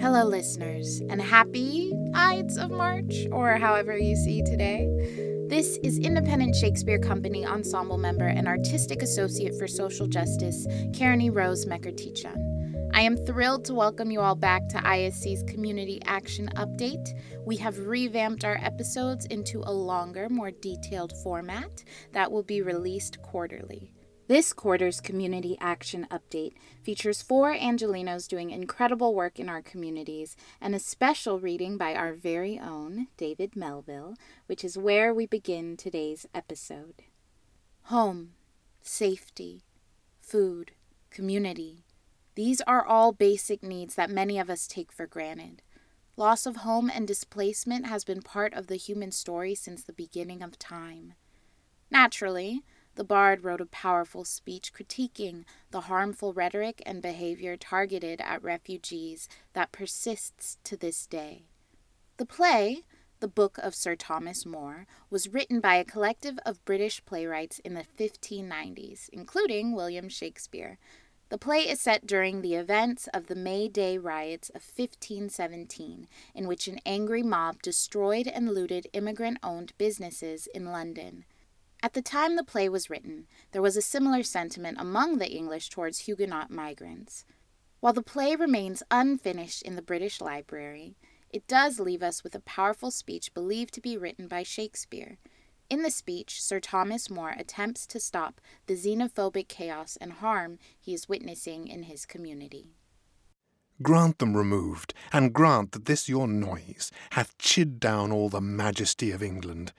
Hello, listeners, and happy Ides of March, or however you see today. This is Independent Shakespeare Company ensemble member and artistic associate for social justice, Kareni Rose Mekertichyan. I am thrilled to welcome you all back to ISC's Community Action Update. We have revamped our episodes into a longer, more detailed format that will be released quarterly. This quarter's Community Action Update features four Angelinos doing incredible work in our communities and a special reading by our very own David Melville, which is where we begin today's episode. Home, safety, food, community. These are all basic needs that many of us take for granted. Loss of home and displacement has been part of the human story since the beginning of time. Naturally, the bard wrote a powerful speech critiquing the harmful rhetoric and behavior targeted at refugees that persists to this day. The play, The Book of Sir Thomas More, was written by a collective of British playwrights in the 1590s, including William Shakespeare. The play is set during the events of the May Day riots of 1517, in which an angry mob destroyed and looted immigrant owned businesses in London. At the time the play was written, there was a similar sentiment among the English towards Huguenot migrants. While the play remains unfinished in the British Library, it does leave us with a powerful speech believed to be written by Shakespeare. In the speech, Sir Thomas More attempts to stop the xenophobic chaos and harm he is witnessing in his community. Grant them removed, and grant that this your noise hath chid down all the majesty of England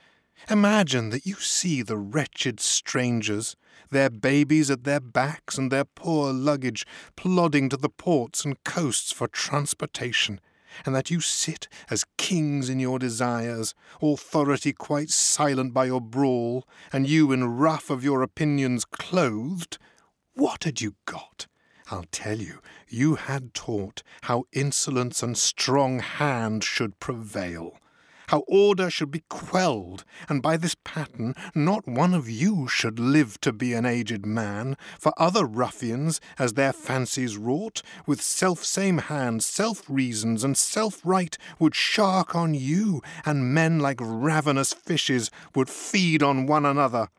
Imagine that you see the wretched strangers, their babies at their backs and their poor luggage plodding to the ports and coasts for transportation, and that you sit as kings in your desires, authority quite silent by your brawl, and you in ruff of your opinions clothed. What had you got? I'll tell you, you had taught how insolence and strong hand should prevail how order should be quelled, and by this pattern not one of you should live to be an aged man, for other ruffians, as their fancies wrought, with self-same hands, self-reasons, and self-right, would shark on you, and men like ravenous fishes would feed on one another.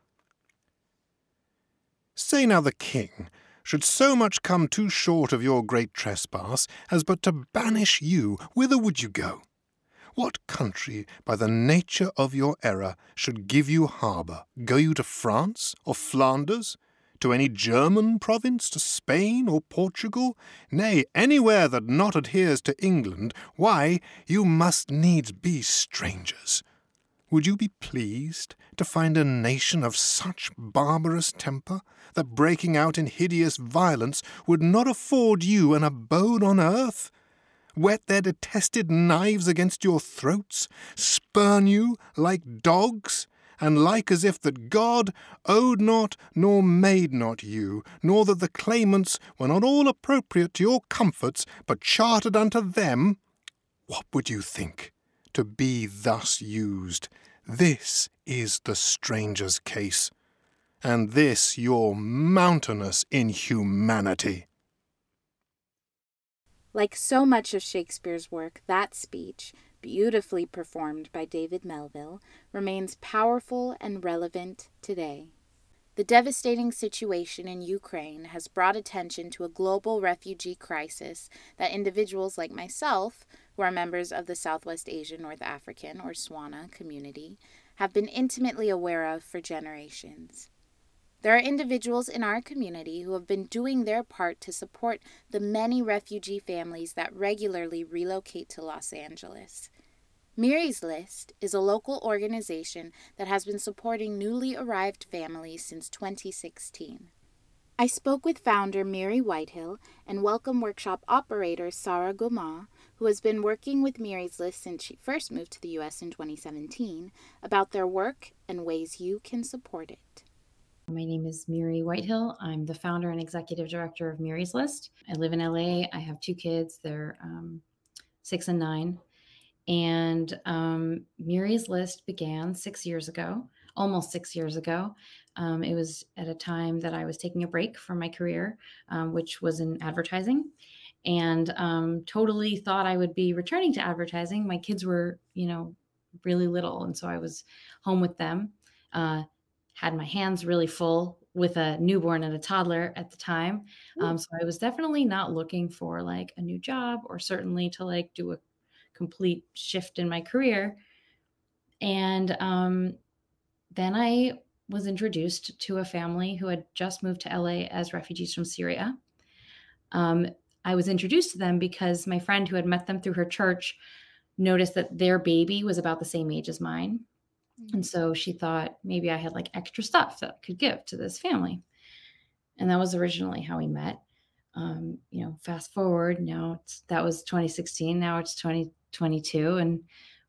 Say now the king, should so much come too short of your great trespass as but to banish you, whither would you go? What country, by the nature of your error, should give you harbour? Go you to France or Flanders? To any German province, to Spain or Portugal? Nay, anywhere that not adheres to England, why, you must needs be strangers. Would you be pleased to find a nation of such barbarous temper, that breaking out in hideous violence would not afford you an abode on earth? Whet their detested knives against your throats, spurn you like dogs, and like as if that God owed not nor made not you, nor that the claimants were not all appropriate to your comforts, but chartered unto them, what would you think to be thus used? This is the stranger's case, and this your mountainous inhumanity. Like so much of Shakespeare's work, that speech, beautifully performed by David Melville, remains powerful and relevant today. The devastating situation in Ukraine has brought attention to a global refugee crisis that individuals like myself, who are members of the Southwest Asian North African or SWANA community, have been intimately aware of for generations. There are individuals in our community who have been doing their part to support the many refugee families that regularly relocate to Los Angeles. Miry's List is a local organization that has been supporting newly arrived families since 2016. I spoke with founder Miry Whitehill and Welcome Workshop operator Sarah Goma, who has been working with Miry's List since she first moved to the U.S. in 2017, about their work and ways you can support it. My name is Miry Whitehill. I'm the founder and executive director of Miry's List. I live in LA. I have two kids. They're um, six and nine. And um, List began six years ago, almost six years ago. Um, it was at a time that I was taking a break from my career, um, which was in advertising. and um, totally thought I would be returning to advertising. My kids were, you know, really little. And so I was home with them, uh, had my hands really full with a newborn and a toddler at the time. Um, so I was definitely not looking for like a new job or certainly to like do a complete shift in my career. And um, then I was introduced to a family who had just moved to LA as refugees from Syria. Um, I was introduced to them because my friend who had met them through her church noticed that their baby was about the same age as mine. And so she thought maybe I had like extra stuff that I could give to this family. And that was originally how we met. Um, you know, fast forward now, that was 2016. Now it's 2022. And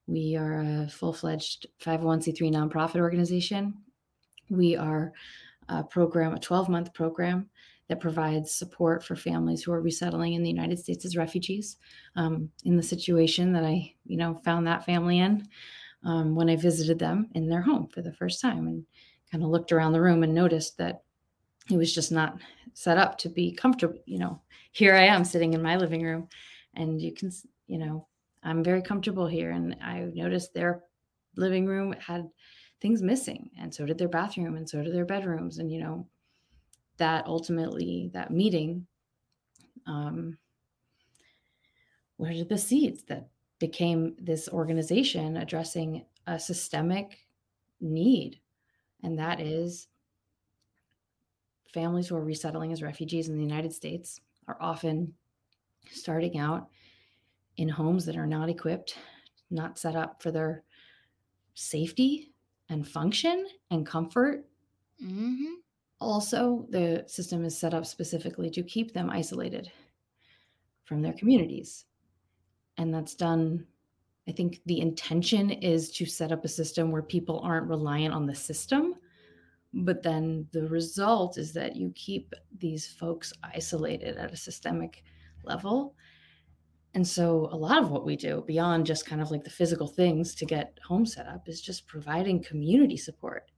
we are a full fledged 501c3 nonprofit organization. We are a program, a 12 month program that provides support for families who are resettling in the United States as refugees. Um, in the situation that I, you know, found that family in um, when I visited them in their home for the first time, and kind of looked around the room and noticed that it was just not set up to be comfortable. You know, here I am sitting in my living room, and you can, you know, I'm very comfortable here, and I noticed their living room had things missing and so did their bathroom and so did their bedrooms and you know that ultimately that meeting um, where did the seeds that became this organization addressing a systemic need and that is families who are resettling as refugees in the united states are often starting out in homes that are not equipped not set up for their safety and function and comfort mm-hmm. Also, the system is set up specifically to keep them isolated from their communities. And that's done, I think the intention is to set up a system where people aren't reliant on the system. But then the result is that you keep these folks isolated at a systemic level. And so, a lot of what we do beyond just kind of like the physical things to get home set up is just providing community support,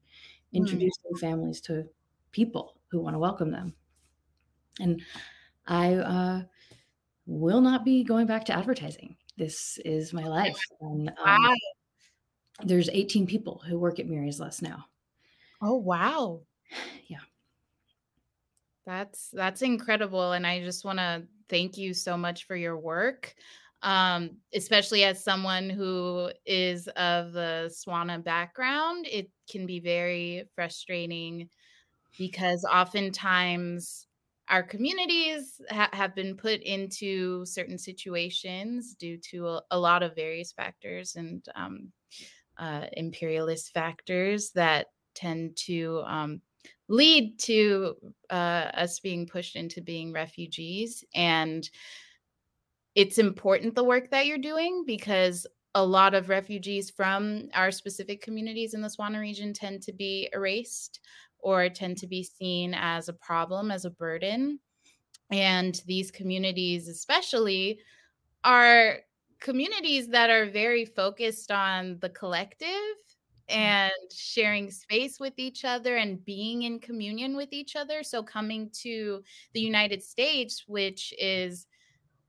hmm. introducing mm. families to people who want to welcome them. And I uh, will not be going back to advertising. This is my life. And, um, wow. There's 18 people who work at Miry's List now. Oh wow. Yeah. That's that's incredible and I just want to thank you so much for your work. Um, especially as someone who is of the SWANA background, it can be very frustrating because oftentimes our communities ha- have been put into certain situations due to a, a lot of various factors and um, uh, imperialist factors that tend to um, lead to uh, us being pushed into being refugees. And it's important the work that you're doing because a lot of refugees from our specific communities in the SWANA region tend to be erased or tend to be seen as a problem, as a burden. And these communities, especially, are communities that are very focused on the collective mm. and sharing space with each other and being in communion with each other. So, coming to the United States, which is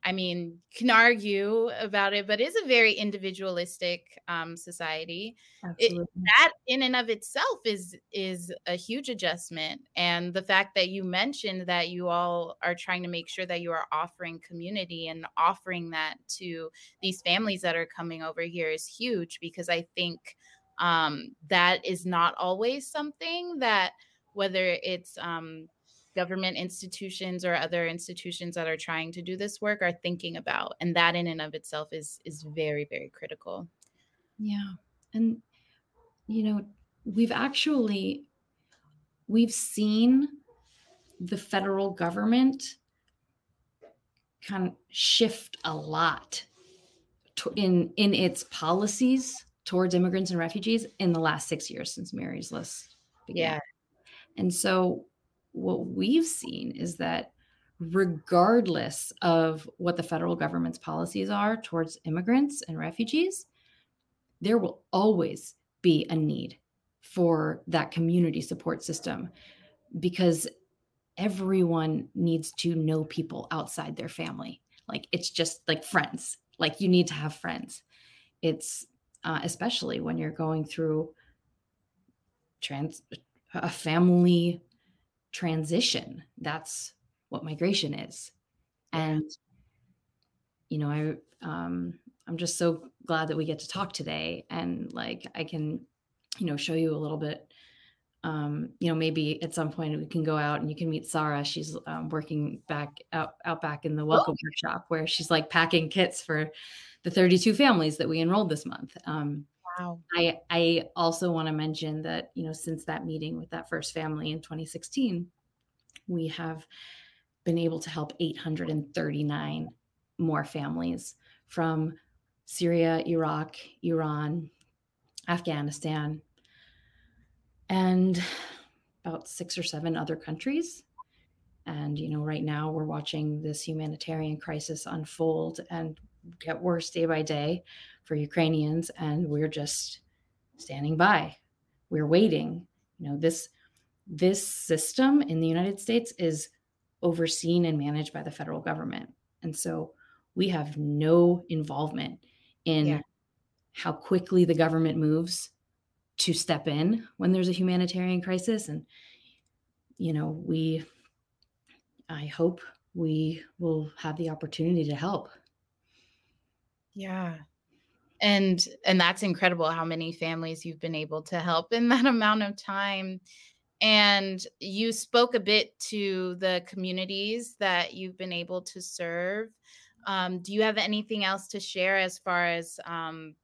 I mean, can argue about it, but is a very individualistic um, society. It, that in and of itself is is a huge adjustment. And the fact that you mentioned that you all are trying to make sure that you are offering community and offering that to these families that are coming over here is huge because I think um, that is not always something that whether it's um, government institutions or other institutions that are trying to do this work are thinking about and that in and of itself is is very very critical yeah and you know we've actually we've seen the federal government kind of shift a lot to, in in its policies towards immigrants and refugees in the last 6 years since Miry's list began. Yeah. And so what we've seen is that regardless of what the federal government's policies are towards immigrants and refugees, there will always be a need for that community support system because everyone needs to know people outside their family. like it's just like friends like you need to have friends it's uh, especially when you're going through trans a family transition that's what migration is and you know i um i'm just so glad that we get to talk today and like i can you know show you a little bit um, you know, maybe at some point we can go out and you can meet Sarah. She's um, working back out out back in the welcome oh. workshop where she's like packing kits for the 32 families that we enrolled this month. Um, wow. I I also want to mention that you know since that meeting with that first family in 2016, we have been able to help 839 more families from Syria, Iraq, Iran, Afghanistan, and about six or seven other countries. And, you know, right now we're watching this humanitarian crisis unfold and get worse day by day for Ukrainians. And we're just standing by. We're waiting. You know, this this system in the United States is overseen and managed by the federal government. And so we have no involvement in yeah. how quickly the government moves to step in when there's a humanitarian crisis and you know we i hope we will have the opportunity to help yeah. And and that's incredible how many families you've been able to help in that amount of time. And you spoke a bit to the communities that you've been able to serve. Um, do you have anything else to share as far as um,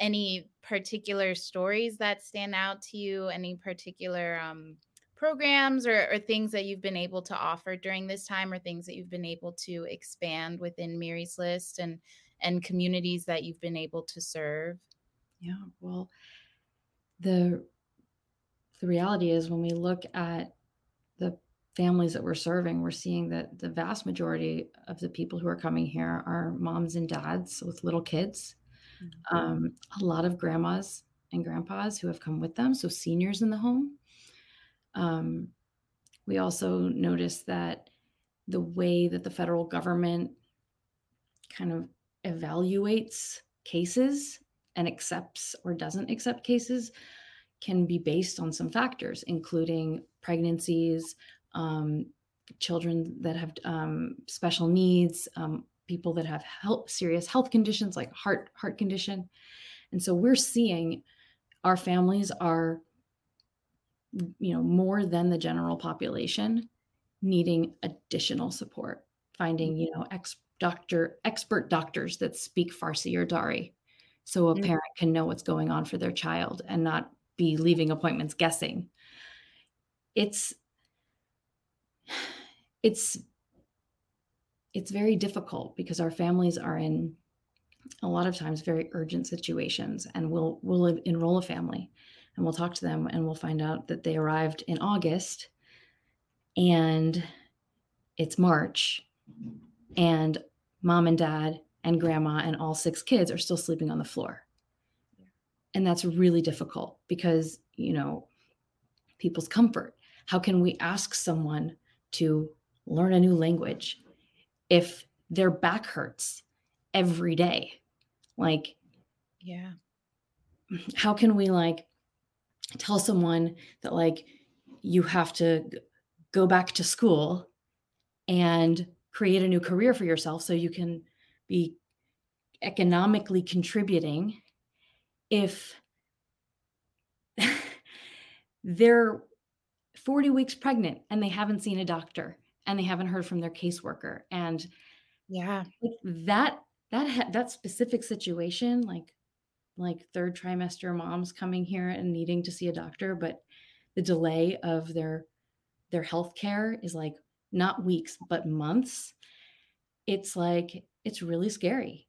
any particular stories that stand out to you? Any particular um, programs or, or, things that you've been able to offer during this time, or things that you've been able to expand within Miry's List and and communities that you've been able to serve? Yeah, well, the the reality is when we look at the families that we're serving, we're seeing that the vast majority of the people who are coming here are moms and dads with little kids mm-hmm. um, a lot of grandmas and grandpas who have come with them, so seniors in the home. Um, we also noticed that the way that the federal government kind of evaluates cases and accepts or doesn't accept cases can be based on some factors, including pregnancies, um, children that have um, special needs, um, people that have health, serious health conditions like heart heart condition. And so we're seeing our families are you know more than the general population needing additional support finding you know ex doctor expert doctors that speak farsi or dari. So a mm-hmm. parent can know what's going on for their child and not be leaving appointments guessing. It's it's it's very difficult because our families are in a lot of times very urgent situations and we'll we'll enroll a family and we'll talk to them and we'll find out that they arrived in August and it's March and mom and dad and grandma and all six kids are still sleeping on the floor. And that's really difficult because, you know, people's comfort. How can we ask someone to learn a new language if their back hurts every day like yeah how can we like tell someone that like you have to go back to school and create a new career for yourself so you can be economically contributing if they're 40 weeks pregnant and they haven't seen a doctor and they haven't heard from their caseworker. And yeah. that that that specific situation like like third trimester moms coming here and needing to see a doctor but the delay of their their health care is like not weeks but months it's like it's really scary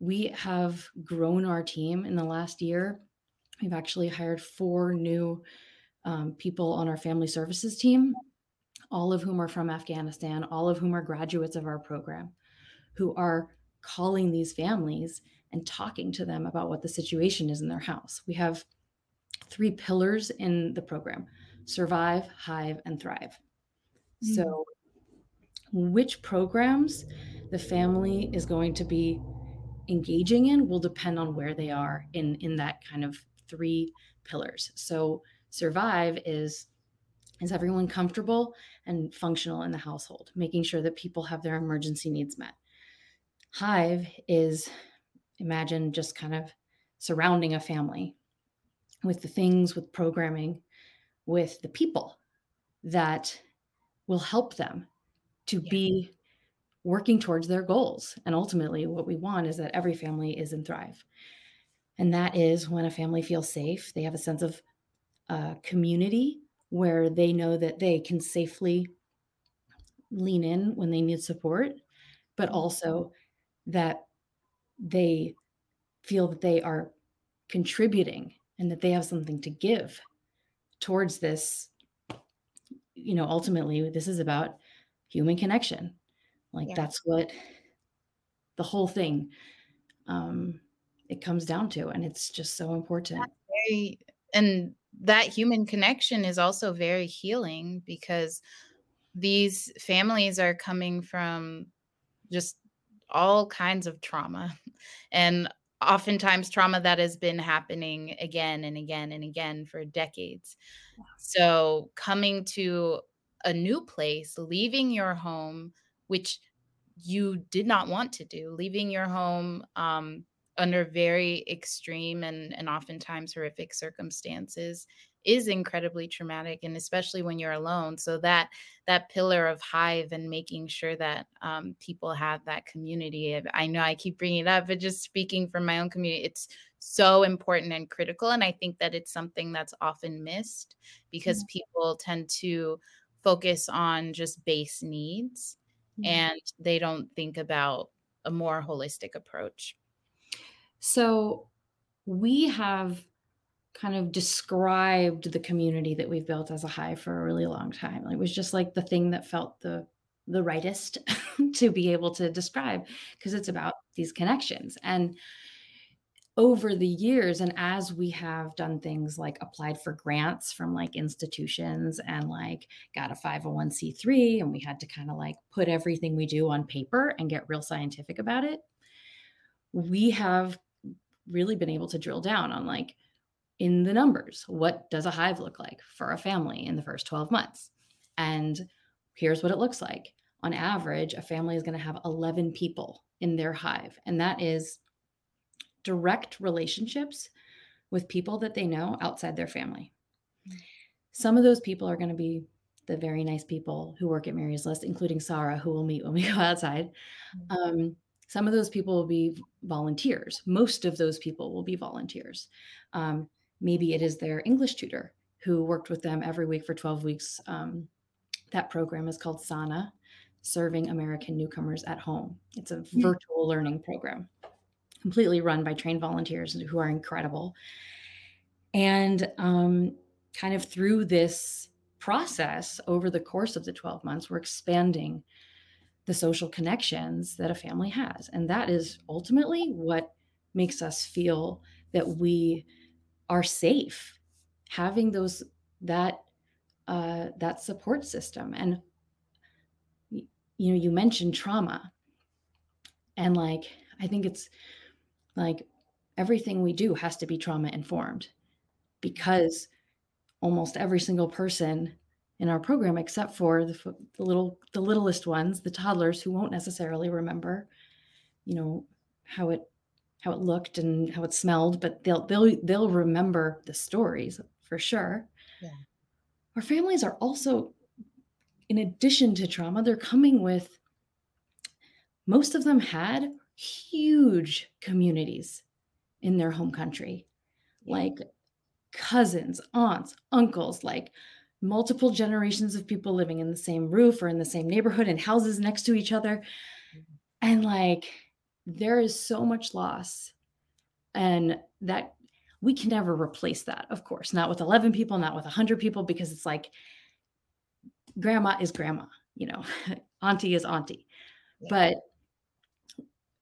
we have grown our team in the last year we've actually hired four new um, people on our family services team all of whom are from Afghanistan, all of whom are graduates of our program, who are calling these families and talking to them about what the situation is in their house. We have three pillars in the program survive, hive, and thrive. So, mm-hmm. which programs the family is going to be engaging in will depend on where they are in in that kind of three pillars. So survive is is everyone comfortable and functional in the household, making sure that people have their emergency needs met. Hive is imagine just kind of surrounding a family with the things, with programming, with the people that will help them to yeah. be working towards their goals. And ultimately, what we want is that every family is in Thrive. And that is when a family feels safe, they have a sense of uh, community where they know that they can safely lean in when they need support, but mm-hmm. also that they feel that they are contributing and that they have something to give towards this you know ultimately this is about human connection like yeah. that's what the whole thing um it comes down to and it's just so important very, and that human connection is also very healing because these families are coming from just all kinds of trauma and oftentimes trauma that has been happening again and again and again for decades. So coming to a new place, leaving your home, which you did not want to do, leaving your home um, under very extreme and, and oftentimes horrific circumstances is incredibly traumatic and especially when you're alone so that that pillar of hive and making sure that um, people have that community i know i keep bringing it up but just speaking from my own community it's so important and critical and i think that it's something that's often missed because mm-hmm. people tend to focus on just base needs mm-hmm. and they don't think about a more holistic approach so we have kind of described the community that we've built as a hive for a really long time. It was just like the thing that felt the the rightest to be able to describe because it's about these connections and over the years and as we have done things like applied for grants from like institutions and like got a 501c3 and we had to kind of like put everything we do on paper and get real scientific about it we have really been able to drill down on like in the numbers what does a hive look like for a family in the first 12 months and here's what it looks like on average a family is going to have 11 people in their hive and that is direct relationships with people that they know outside their family some of those people are going to be the very nice people who work at miry's list including sarah who we'll meet when we go outside mm-hmm. um, some of those people will be volunteers. Most of those people will be volunteers. Um, maybe it is their English tutor who worked with them every week for 12 weeks. Um, that program is called SANA, Serving American Newcomers at Home. It's a hmm. virtual learning program, completely run by trained volunteers who are incredible. And um, kind of through this process over the course of the 12 months, we're expanding the social connections that a family has. And that is ultimately what makes us feel that we are safe having those that uh, that support system. And you know you mentioned trauma. And like i think it's like everything we do has to be trauma informed because almost every single person in our program except for the, the little the littlest ones the toddlers who won't necessarily remember you know how it how it looked and how it smelled but they'll they'll they'll remember the stories for sure yeah. our families are also in addition to trauma they're coming with most of them had huge communities in their home country like cousins aunts uncles like multiple generations of people living in the same roof or in the same neighborhood and houses next to each other. Mm-hmm. And like, there is so much loss. And that we can never replace that, of course, not with 11 people, not with 100 people, because it's like grandma is grandma, you know, auntie is auntie. Yeah. But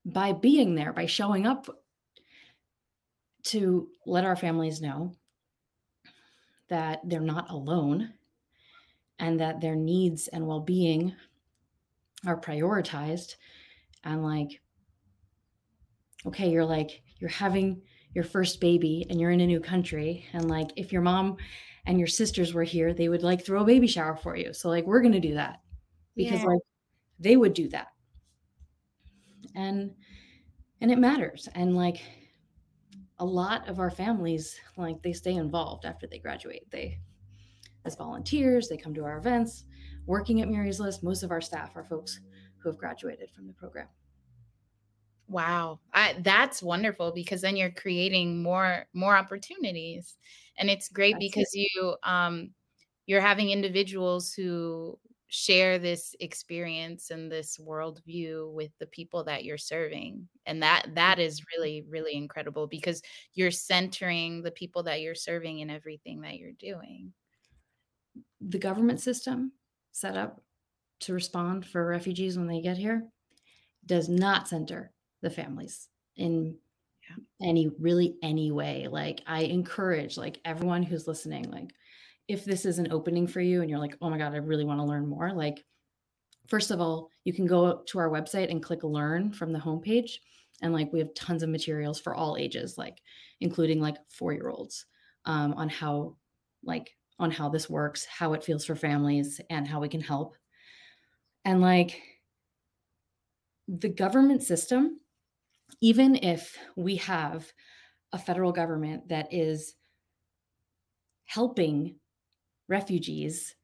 by being there, by showing up to let our families know that they're not alone and that their needs and well being are prioritized and like okay you're like you're having your first baby and you're in a new country and like if your mom and your sisters were here they would like throw a baby shower for you. So like we're going to do that because yeah. like they would do that. And and it matters. And like a lot of our families like they stay involved after they graduate. They as volunteers they come to our events. Working at miry's list most of our staff are folks who have graduated from the program Wow. I, that's wonderful because then you're creating more more opportunities. And it's great that's because it. you um you're having individuals who share this experience and this worldview with the people that you're serving and that that is really really incredible because you're centering the people that you're serving in everything that you're doing the government system set up to respond for refugees when they get here does not center the families in yeah. any really any way like i encourage like everyone who's listening like if this is an opening for you and you're like oh my god i really want to learn more like first of all you can go to our website and click learn from the homepage and like we have tons of materials for all ages like including like four year olds um, on how like on how this works how it feels for families and how we can help and like the government system even if we have a federal government that is helping refugees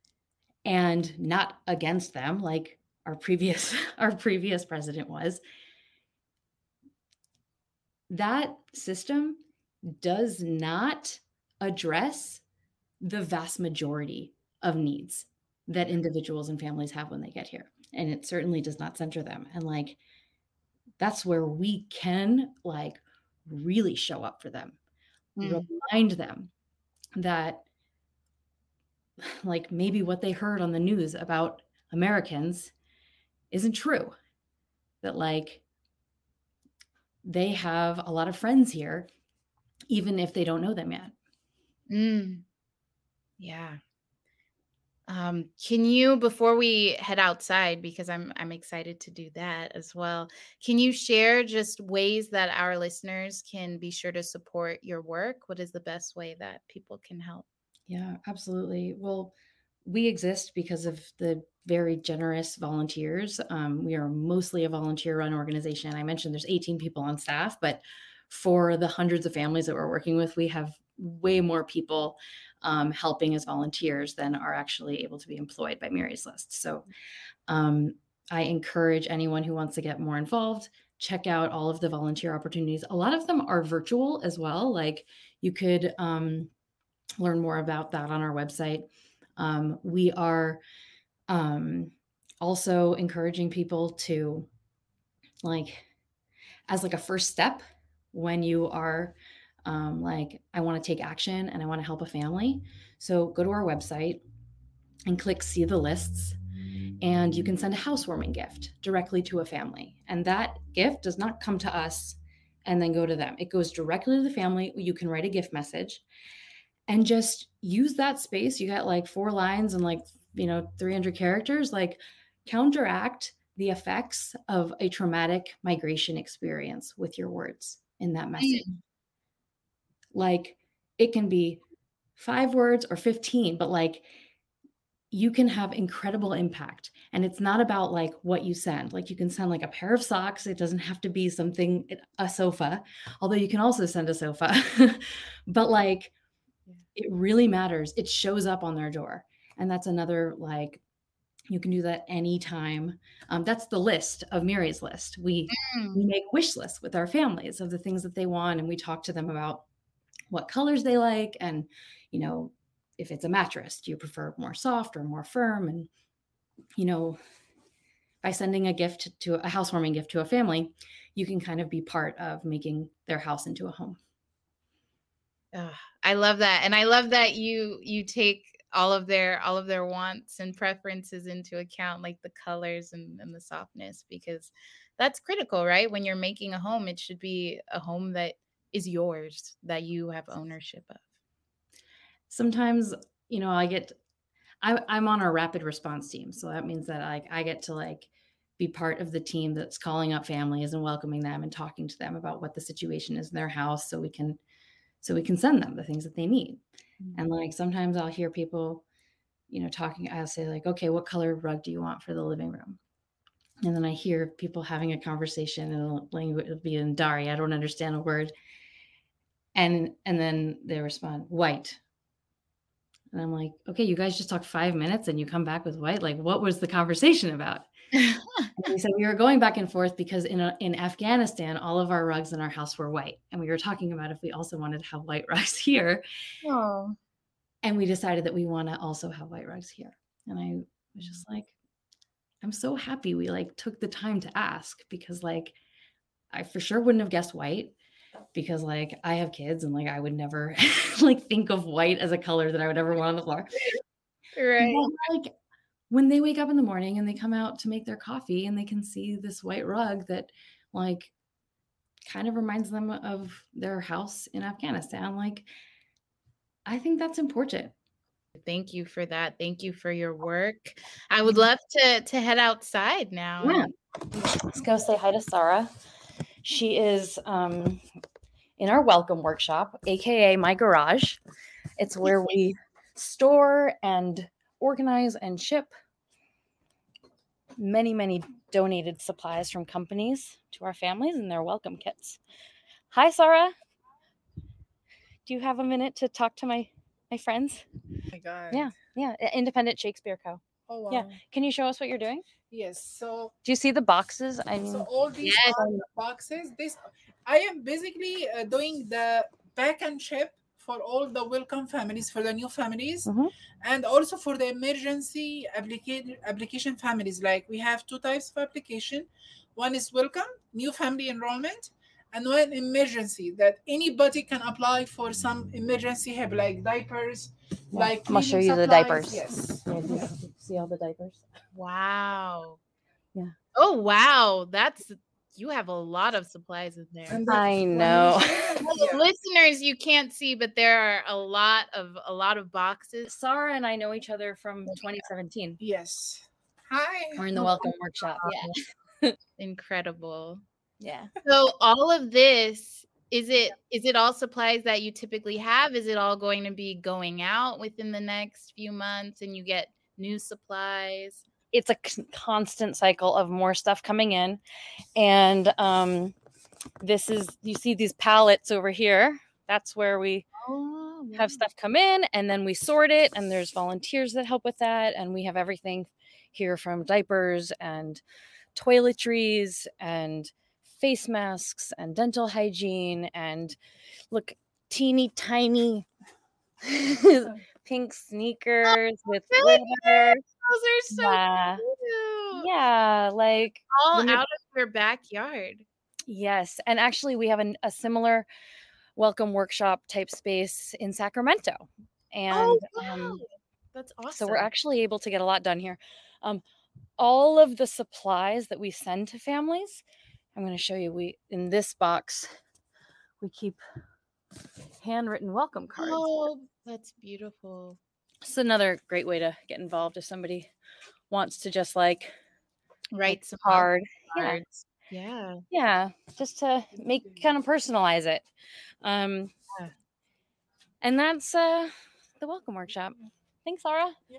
and not against them like our previous our previous president was that system does not address the vast majority of needs that individuals and families have when they get here. And it certainly does not center them. And like that's where we can like really show up for them mm. remind them that like maybe what they heard on the news about americans isn't true that like they have a lot of friends here even if they don't know them yet mm. yeah um, can you, before we head outside, because I'm I'm excited to do that as well, can you share just ways that our listeners can be sure to support your work? What is the best way that people can help? Yeah, absolutely. Well, we exist because of the very generous volunteers. Um, we are mostly a volunteer run organization. I mentioned there's 18 people on staff, but for the hundreds of families that we're working with, we have way more people um, helping as volunteers than are actually able to be employed by Miry's List. So um, I encourage anyone who wants to get more involved, check out all of the volunteer opportunities. A lot of them are virtual as well. Like you could um, learn more about that on our website. Um, we are um, also encouraging people to like as like a first step when you are um, like I want to take action and I want to help a family. So go to our website and click see the lists and you can send a housewarming gift directly to a family. And that gift does not come to us and then go to them. It goes directly to the family. You can write a gift message and just use that space. You got like four lines and like, you know, 300 characters, like counteract the effects of a traumatic migration experience with your words in that message. Like it can be five words or 15, but like you can have incredible impact. And it's not about like what you send. Like you can send like a pair of socks. It doesn't have to be something, a sofa, although you can also send a sofa. but like it really matters. It shows up on their door. And that's another like you can do that anytime. Um, that's the list of Miry's list. We mm. we make wish lists with our families of the things that they want, and we talk to them about what colors they like and you know if it's a mattress do you prefer more soft or more firm? And you know by sending a gift to a housewarming gift to a family you can kind of be part of making their house into a home. Oh, i love that and i love that you you take all of their all of their wants and preferences into account like the colors and, and the softness because that's critical right? When you're making a home it should be a home that is yours that you have ownership of? Sometimes, you know, I get I, I'm on our rapid response team. So that means that like I get to like be part of the team that's calling up families and welcoming them and talking to them about what the situation is in their house so we can so we can send them the things that they need mm-hmm. and like sometimes i'll hear people you know talking i'll say like okay what color rug do you want for the living room and then i hear people having a conversation in a language it'll be in dari i don't understand a word and and then they respond white and i'm like okay you guys just talked five minutes and you come back with white like what was the conversation about he said we were going back and forth because in a, in Afghanistan, all of our rugs in our house were white, and we were talking about if we also wanted to have white rugs here. Oh. And we decided that we want to also have white rugs here. And I was just mm. like, I'm so happy we like took the time to ask because like I for sure wouldn't have guessed white because like I have kids and like I would never like think of white as a color that I would ever want on the floor. Right. But, like when they wake up in the morning and they come out to make their coffee and they can see this white rug that like kind of reminds them of their house in Afghanistan like I think that's important. Thank you for that. Thank you for your oh. work. I would love to to head outside now. Yeah. Let's go say hi to Sarah. She is um, in our welcome workshop, aka my garage. It's where we store and organize and ship many, many donated supplies from companies to our families and their welcome kits. Hi, Sarah. Do you have a minute to talk to my my friends? Oh my God. Yeah, yeah. Independent Shakespeare Co. Oh wow. Yeah. Can you show us what you're doing? Yes. So. Do you see the boxes? I mean. So all these yes. boxes. This I am basically uh, doing the pack and ship for all the welcome families, for the new families, mm-hmm. and also for the emergency application application families. Like we have two types of application. One is welcome, new family enrollment, and one emergency that anybody can apply for some emergency help, like diapers, yeah. Like I'm gonna show you supplies. the diapers. Yes. See all the diapers. Wow. Yeah. Oh wow, that's you have a lot of supplies in there. I know. yeah. Listeners, you can't see, but there are a lot of a lot of boxes. Sarah and I know each other from 2017. Yes. Hi. We're in the welcome workshop. Yeah. Incredible. Yeah. So all of this is it is it all supplies that you typically have? Is it all going to be going out within the next few months and you get new supplies? it's a constant cycle of more stuff coming in and um this is you see these pallets over here that's where we oh, have stuff come in and then we sort it and there's volunteers that help with that and we have everything here from diapers and toiletries and face masks and dental hygiene and look teeny tiny pink sneakers oh, with glitter those are so yeah. cute. Yeah, like all out of your backyard. Yes, and actually, we have an, a similar welcome workshop type space in Sacramento, oh, and oh, wow. um, that's awesome. So we're actually able to get a lot done here. Um, all of the supplies that we send to families, I'm going to show you. We in this box, we keep handwritten welcome cards. Oh, that's beautiful it's another great way to get involved if somebody wants to just like write some hard cards. Yeah. yeah. Yeah. Just to make kind of personalize it. Um yeah. and that's uh the welcome workshop. Thanks, Sarah. Yeah.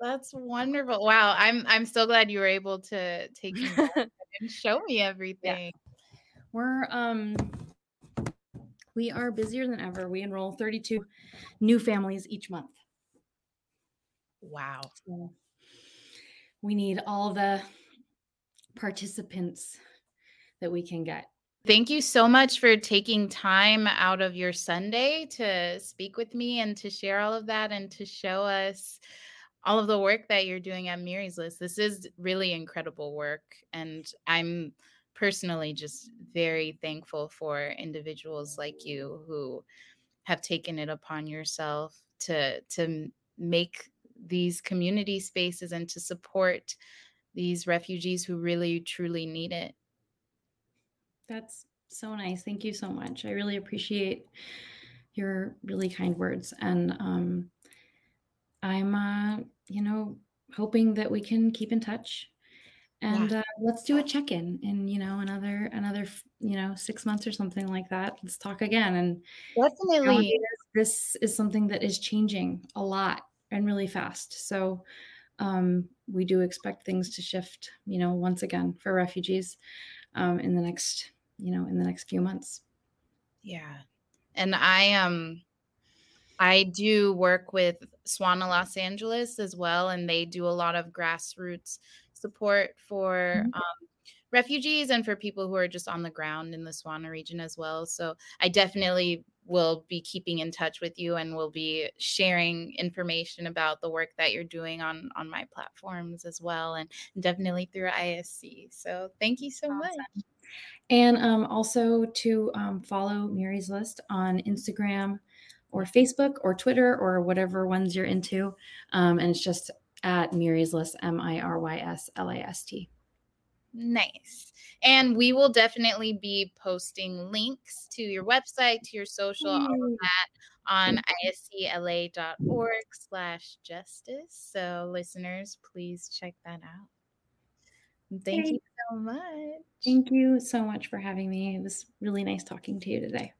That's wonderful. Wow. I'm I'm so glad you were able to take and show me everything. Yeah. We're um we are busier than ever. We enroll 32 new families each month. Wow. So we need all the participants that we can get. Thank you so much for taking time out of your Sunday to speak with me and to share all of that and to show us all of the work that you're doing at Miry's List. This is really incredible work. And I'm personally just very thankful for individuals like you who have taken it upon yourself to to make these community spaces and to support these refugees who really truly need it. That's so nice. Thank you so much. I really appreciate your really kind words. And um, I'm, uh, you know, hoping that we can keep in touch and yeah. uh, let's do a check-in in you know another another you know six months or something like that. Let's talk again and definitely. this is something that is changing a lot and really fast. So um, we do expect things to shift you know once again for refugees um, in the next you know in the next few months. Yeah. And i um i do work with swana los angeles as well and they do a lot of grassroots support for mm-hmm. um, refugees and for people who are just on the ground in the Swana region as well. So I definitely will be keeping in touch with you and will be sharing information about the work that you're doing on on my platforms as well and definitely through ISC. So thank you so awesome. much. And um, also to um, follow Miry's List on Instagram or Facebook or Twitter or whatever ones you're into. Um, and it's just at Miry's List, M I R Y S L A S T. Nice. And we will definitely be posting links to your website, to your social, all of that on iscla.org slash justice. So listeners, please check that out. Thank you so much. Thank you so much for having me. It was really nice talking to you today.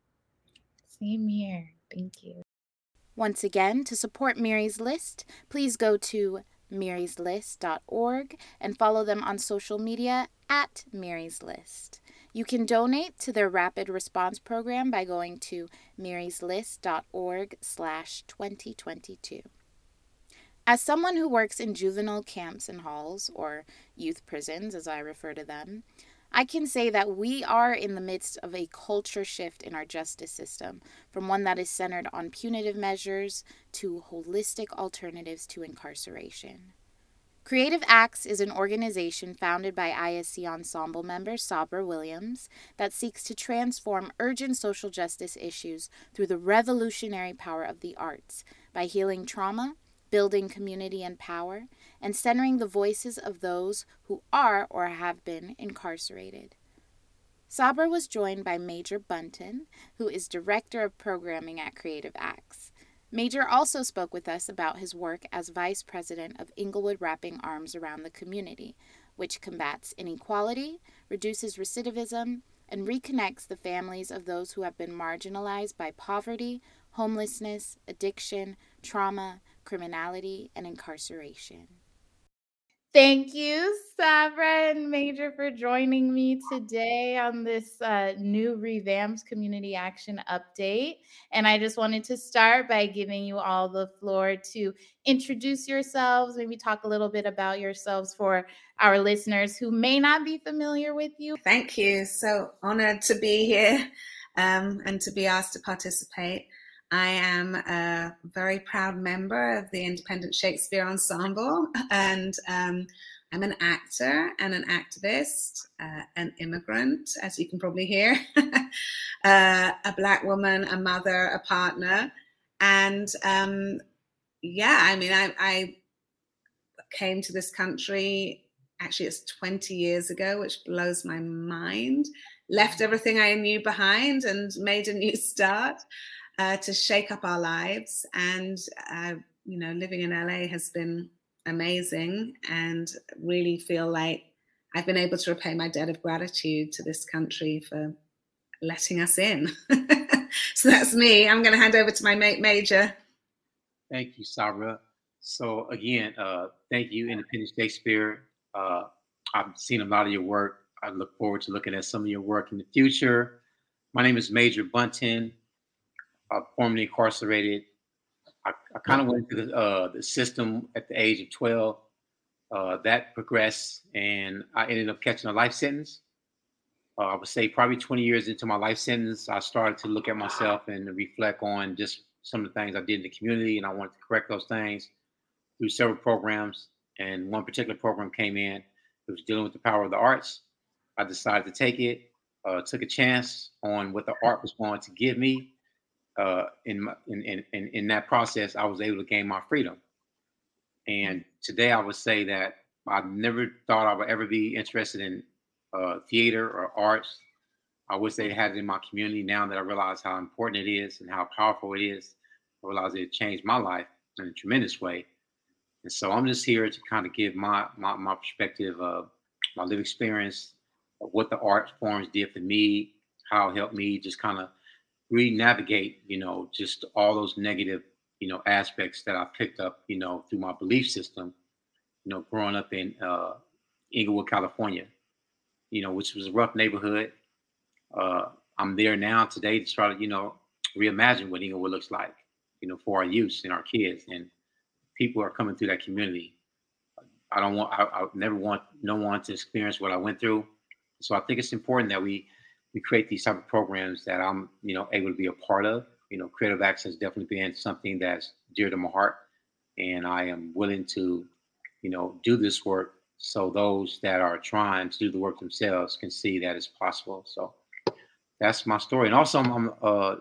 Same here. Thank you. Once again, to support Miry's List, please go to miryslist.org and follow them on social media at Miry's List. You can donate to their rapid response program by going to miryslist.org slash 2022. As someone who works in juvenile camps and halls, or youth prisons as I refer to them, I can say that we are in the midst of a culture shift in our justice system, from one that is centered on punitive measures to holistic alternatives to incarceration. Creative Acts is an organization founded by ISC Ensemble member Sabra Williams that seeks to transform urgent social justice issues through the revolutionary power of the arts by healing trauma, building community and power, and centering the voices of those who are or have been incarcerated. Sabra was joined by Major Bunton, who is Director of Programming at Creative Acts. Major also spoke with us about his work as Vice President of Inglewood Wrapping Arms Around the Community, which combats inequality, reduces recidivism, and reconnects the families of those who have been marginalized by poverty, homelessness, addiction, trauma, criminality, and incarceration. Thank you, Sabra and Major, for joining me today on this uh, new revamped community action update. And I just wanted to start by giving you all the floor to introduce yourselves, maybe talk a little bit about yourselves for our listeners who may not be familiar with you. Thank you. So honored to be here um, and to be asked to participate. I am a very proud member of the Independent Shakespeare Ensemble, and um, I'm an actor and an activist, uh, an immigrant, as you can probably hear, uh, a Black woman, a mother, a partner. And um, yeah, I mean, I, I came to this country, actually, it's 20 years ago, which blows my mind. Left everything I knew behind and made a new start uh, to shake up our lives. And, uh, you know, living in LA has been amazing and really feel like I've been able to repay my debt of gratitude to this country for letting us in. so that's me. I'm going to hand over to my mate Major. Thank you, Sabra. So again, uh, thank you, Independent Shakespeare. Uh, I've seen a lot of your work. I look forward to looking at some of your work in the future. My name is Major Bunton uh, formerly incarcerated. I, I kind of went into the, uh, the system at the age of 12. Uh, that progressed, and I ended up catching a life sentence. Uh, I would say probably 20 years into my life sentence, I started to look at myself and reflect on just some of the things I did in the community, and I wanted to correct those things through several programs. And one particular program came in, it was dealing with the power of the arts. I decided to take it, uh, took a chance on what the art was going to give me, uh, in, my, in, in, in that process, I was able to gain my freedom. And today I would say that I never thought I would ever be interested in uh, theater or arts. I wish they had it in my community now that I realize how important it is and how powerful it is. I realize it changed my life in a tremendous way. And so I'm just here to kind of give my my, my perspective of my lived experience of what the art forms did for me, how it helped me just kind of re-navigate, you know, just all those negative, you know, aspects that I picked up, you know, through my belief system, you know, growing up in uh, Inglewood, California, you know, which was a rough neighborhood. Uh, I'm there now today to try to, you know, reimagine what Inglewood looks like, you know, for our youth and our kids. And people are coming through that community. I don't want, I, I never want no one to experience what I went through. So I think it's important that we we create these type of programs that I'm, you know, able to be a part of. You know, creative acts has definitely been something that's dear to my heart, and I am willing to, you know, do this work so those that are trying to do the work themselves can see that it's possible. So that's my story, and also I'm, I'm a,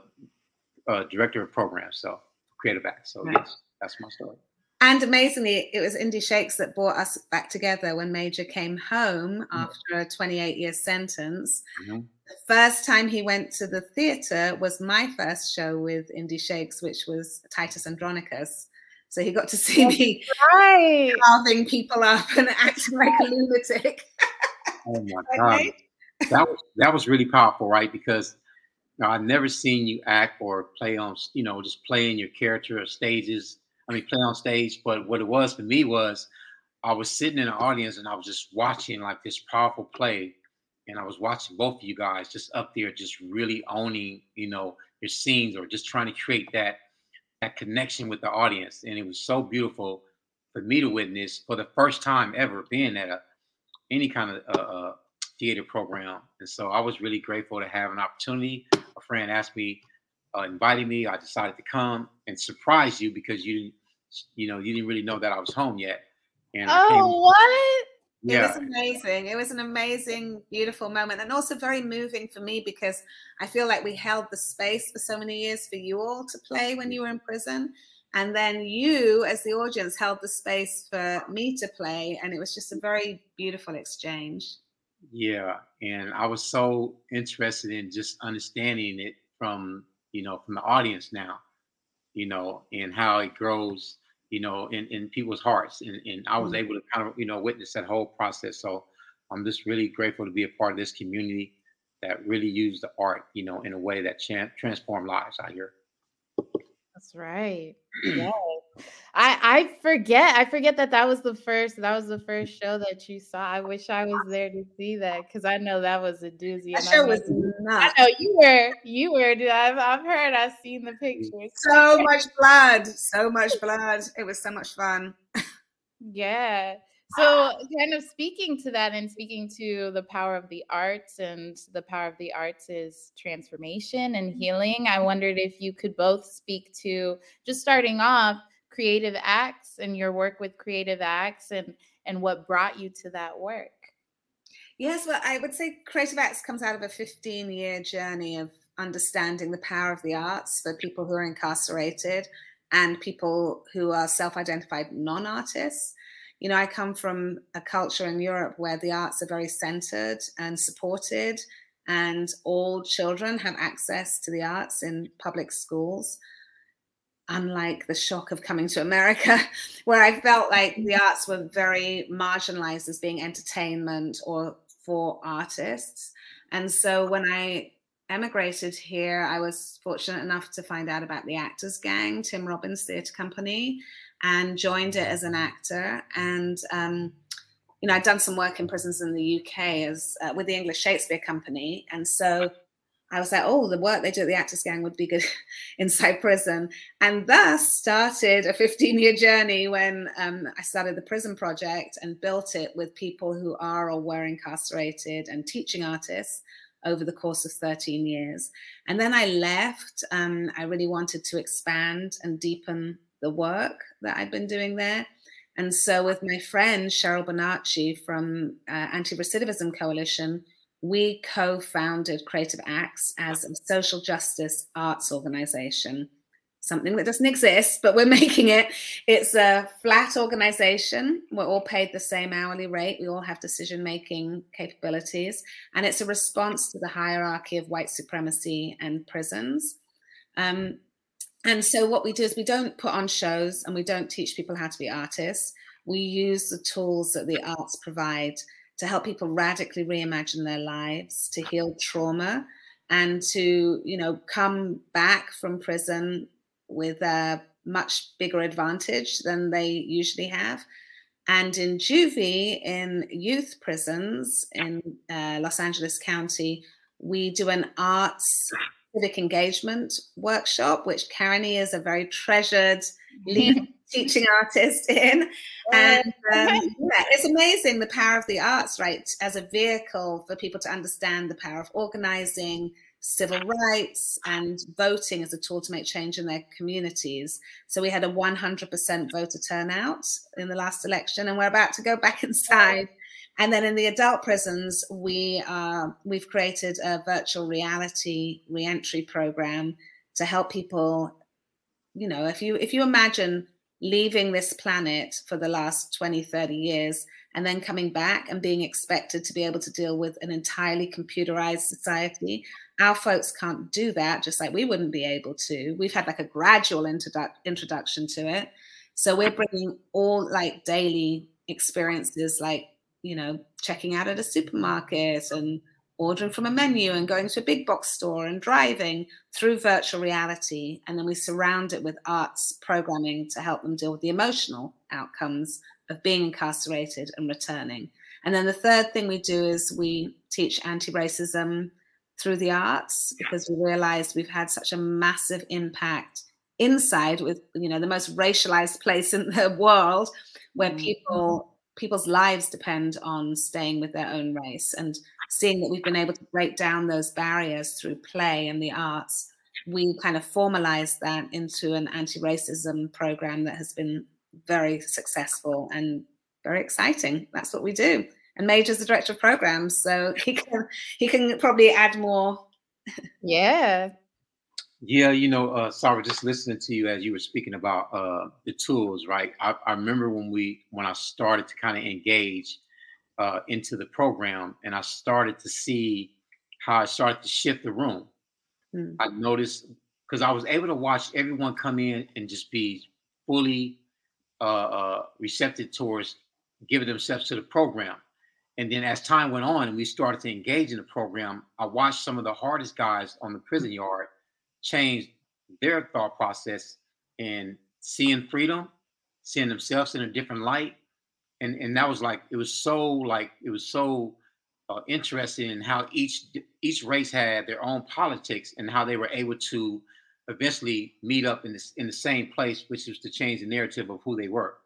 a, director of programs, so creative acts. So yes, that's my story. And amazingly, it was Indie Shakes that brought us back together when Major came home mm-hmm. after a 28 year sentence. Mm-hmm. The first time he went to the theatre was my first show with Indie Shakes, which was Titus Andronicus. So he got to see That's me right. carving people up and acting like a lunatic. oh my God. that was that was really powerful, right? Because you know, I've never seen you act or play on, you know, just playing your character or stages I mean, play on stage. But what it was for me was I was sitting in the audience and I was just watching like this powerful play. And I was watching both of you guys just up there, just really owning, you know, your scenes or just trying to create that that connection with the audience. And it was so beautiful for me to witness for the first time ever being at a any kind of uh, uh, theater program. And so I was really grateful to have an opportunity. A friend asked me, uh, invited me. I decided to come and surprise you because you you know, you didn't really know that I was home yet. And oh, what? Yeah. It was amazing. It was an amazing, beautiful moment, and also very moving for me because I feel like we held the space for so many years for you all to play when you were in prison. And then you, as the audience, held the space for me to play. And it was just a very beautiful exchange. Yeah. And I was so interested in just understanding it from, you know, from the audience now, you know, and how it grows you know, in, in people's hearts. And, and I was mm-hmm. able to kind of, you know, witness that whole process. So I'm just really grateful to be a part of this community that really used the art, you know, in a way that cha- transformed lives out here. That's right. I I forget. I forget that that was the first. That was the first show that you saw. I wish I was there to see that because I know that was a doozy. That show was nuts. I know you were. You were. Dude, I've I've heard. I've seen the mm. pictures. So much blood. So much blood. It was so much fun. yeah. So, kind of speaking to that and speaking to the power of the arts, and the power of the arts is transformation and healing. I wondered if you could both speak to just starting off creative acts and your work with creative acts and and what brought you to that work? Yes well i would say creative acts comes out of a 15 year journey of understanding the power of the arts for people who are incarcerated and people who are self-identified non-artists. You know i come from a culture in europe where the arts are very centered and supported and all children have access to the arts in public schools unlike the shock of coming to America, where I felt like the mm-hmm. arts were very marginalized as being entertainment or for artists. And so when I emigrated here, I was fortunate enough to find out about the Actors Gang, Tim Robbins Theatre Company, and joined it as an actor. And um, you know, I'd done some work in prisons in the UK as uh, with the English Shakespeare Company, and so I was like, oh, the work they do at the Actors Gang would be good inside prison. And thus started a 15 year journey when um, I started the Prison Project and built it with people who are or were incarcerated and teaching artists over the course of 13 years. And then I left. Um, I really wanted to expand and deepen the work that I'd been doing there. And so, with my friend Cheryl Bonacci from uh, Anti Recidivism Coalition, we co founded Creative Acts as a social justice arts organization, something that doesn't exist, but we're making it. It's a flat organization. We're all paid the same hourly rate. We all have decision making capabilities. And it's a response to the hierarchy of white supremacy and prisons. Um, and so, what we do is we don't put on shows and we don't teach people how to be artists. We use the tools that the arts provide to help people radically reimagine their lives, to heal trauma, and to you know come back from prison with a much bigger advantage than they usually have. And in juvie, in youth prisons in uh, Los Angeles County, we do an arts civic engagement workshop, which Kareni is a very treasured lead teaching artist in. And um, yeah, it's amazing the power of the arts, right, as a vehicle for people to understand the power of organizing, civil rights, and voting as a tool to make change in their communities. So we had a 100% voter turnout in the last election, and we're about to go back inside. And then in the adult prisons, we uh, we've created a virtual reality reentry program to help people. You know, if you if you imagine leaving this planet for the last 20, 30 years, and then coming back and being expected to be able to deal with an entirely computerized society. Our folks can't do that, just like we wouldn't be able to. We've had like a gradual introdu- introduction to it. So we're bringing all like daily experiences, like, you know, checking out at a supermarket and ordering from a menu and going to a big box store and driving through virtual reality. And then we surround it with arts programming to help them deal with the emotional outcomes of being incarcerated and returning. And then the third thing we do is we teach anti racism through the arts because we realized we've had such a massive impact inside with you know the most racialized place in the world where mm-hmm. people people's lives depend on staying with their own race and seeing that we've been able to break down those barriers through play and the arts, we kind of formalized that into an anti-racism program that has been very successful and very exciting. That's what we do. And Major's the director of programs, so he can he can probably add more. Yeah. Yeah, you know, uh, sorry, just listening to you as you were speaking about uh, the tools, right? I, I remember when we when I started to kind of engage uh, into the program, and I started to see how I started to shift the room. Mm. I noticed because I was able to watch everyone come in and just be fully uh, uh, receptive towards giving themselves to the program. And then as time went on and we started to engage in the program, I watched some of the hardest guys on the prison yard change their thought process and seeing freedom, seeing themselves in a different light, and and that was like it was so like it was so uh, interesting in how each each race had their own politics and how they were able to eventually meet up in this in the same place, which was to change the narrative of who they were,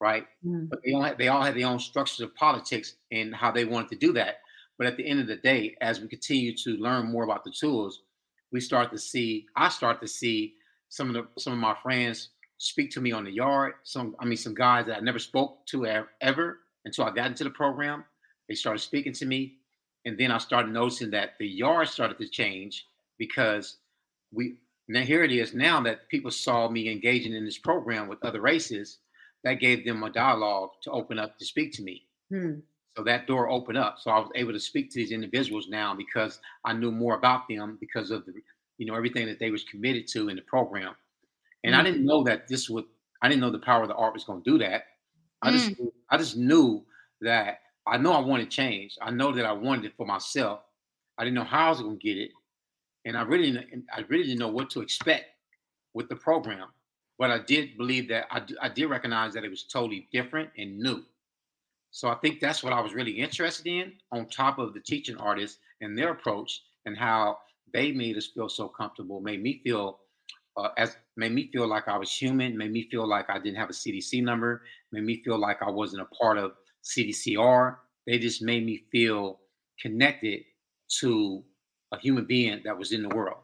right? Mm. But they all had, they all had their own structures of politics and how they wanted to do that. But at the end of the day, as we continue to learn more about the tools, we start to see I start to see some of the some of my friends speak to me on the yard. Some, I mean, some guys that I never spoke to ever until I got into the program. They started speaking to me, and then I started noticing that the yard started to change because we now here it is now that people saw me engaging in this program with other races. That gave them a dialogue to open up to speak to me. Hmm. So that door opened up. So I was able to speak to these individuals now because I knew more about them because of the, you know, everything that they was committed to in the program. And mm. I didn't know that this would I didn't know the power of the art was going to do that. I mm. just I just knew that I know I wanted change. I know that I wanted it for myself. I didn't know how I was going to get it, and I really I really didn't know what to expect with the program. But I did believe that I, I did recognize that it was totally different and new. So I think that's what I was really interested in, on top of the teaching artists and their approach and how they made us feel so comfortable, made me feel uh, as made me feel like I was human, made me feel like I didn't have a CDC number, made me feel like I wasn't a part of CDCR. They just made me feel connected to a human being that was in the world.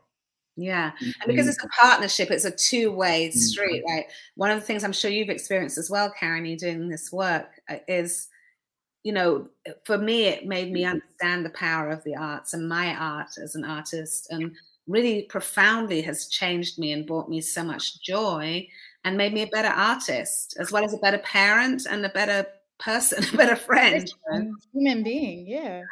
Yeah. And because it's a partnership, it's a two way mm-hmm. street, right? One of the things I'm sure you've experienced as well, Karen, you doing this work uh, is, you know, for me, it made me mm-hmm. understand the power of the arts and my art as an artist and really profoundly has changed me and brought me so much joy and made me a better artist as well as a better parent and a better person a better friend human being yeah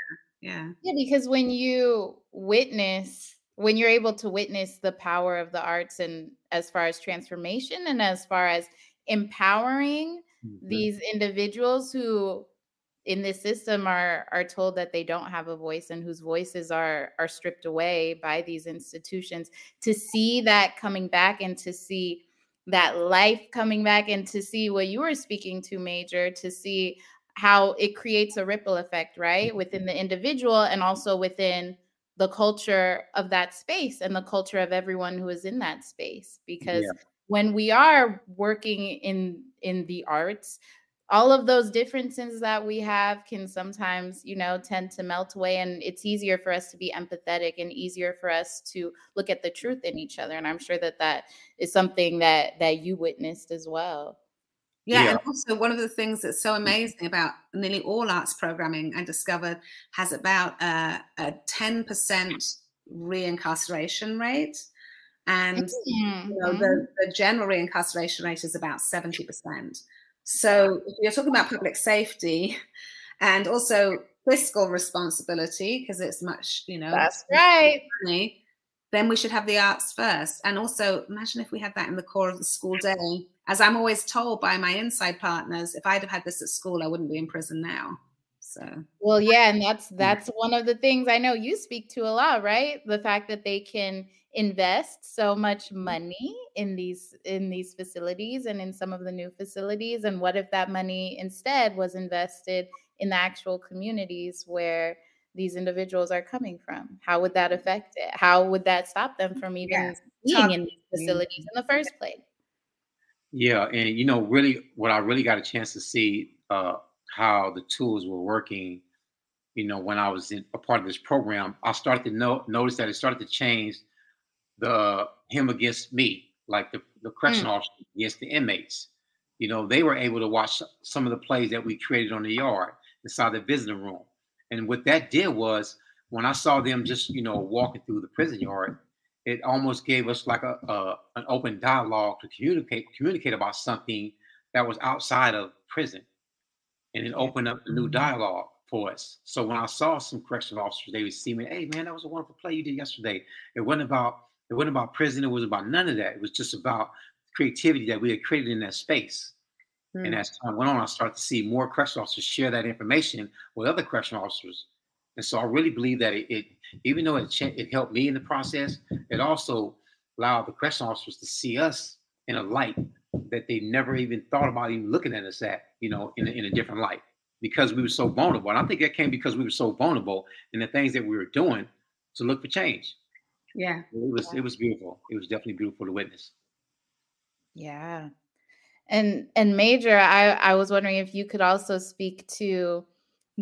yeah yeah because when you witness when you're able to witness the power of the arts and as far as transformation and as far as empowering mm-hmm. these individuals who in this system are are told that they don't have a voice and whose voices are are stripped away by these institutions to see that coming back and to see that life coming back and to see what you were speaking to major to see how it creates a ripple effect right within the individual and also within the culture of that space and the culture of everyone who is in that space because yeah. when we are working in in the arts all of those differences that we have can sometimes you know tend to melt away and it's easier for us to be empathetic and easier for us to look at the truth in each other and i'm sure that that is something that that you witnessed as well yeah, yeah, and also one of the things that's so amazing about nearly all arts programming I discovered has about uh, a 10% reincarceration rate. And mm-hmm. you know, the, the general reincarceration rate is about 70%. So if you're talking about public safety and also fiscal responsibility, because it's much, you know, that's right. Money, then we should have the arts first. And also imagine if we had that in the core of the school day. As I'm always told by my inside partners, if I'd have had this at school, I wouldn't be in prison now. So well, yeah, and that's that's one of the things I know you speak to a lot, right? The fact that they can invest so much mm-hmm. money in these in these facilities and in some of the new facilities and what if that money instead was invested in the actual communities where these individuals are coming from how would that affect it how would that stop them from even yes. being in these facilities in the first place yeah and you know really what i really got a chance to see uh, how the tools were working you know when i was in a part of this program i started to know, notice that it started to change the him against me, like the, the correctional mm. officer against the inmates. You know, they were able to watch some of the plays that we created on the yard inside the visiting room. And what that did was when I saw them just, you know, walking through the prison yard, it almost gave us like a, a an open dialogue to communicate communicate about something that was outside of prison. And it opened up a new mm-hmm. dialogue for us. So when I saw some correctional officers, they would see me, hey man, that was a wonderful play you did yesterday. It wasn't about it wasn't about prison. It was about none of that. It was just about creativity that we had created in that space. Mm. And as time went on, I started to see more correctional officers share that information with other correctional officers. And so I really believe that it, it even though it, ch- it helped me in the process, it also allowed the correctional officers to see us in a light that they never even thought about even looking at us at, you know, in a, in a different light because we were so vulnerable. And I think that came because we were so vulnerable in the things that we were doing to look for change. Yeah. It was it was beautiful. It was definitely beautiful to witness. Yeah. And and Major, I I was wondering if you could also speak to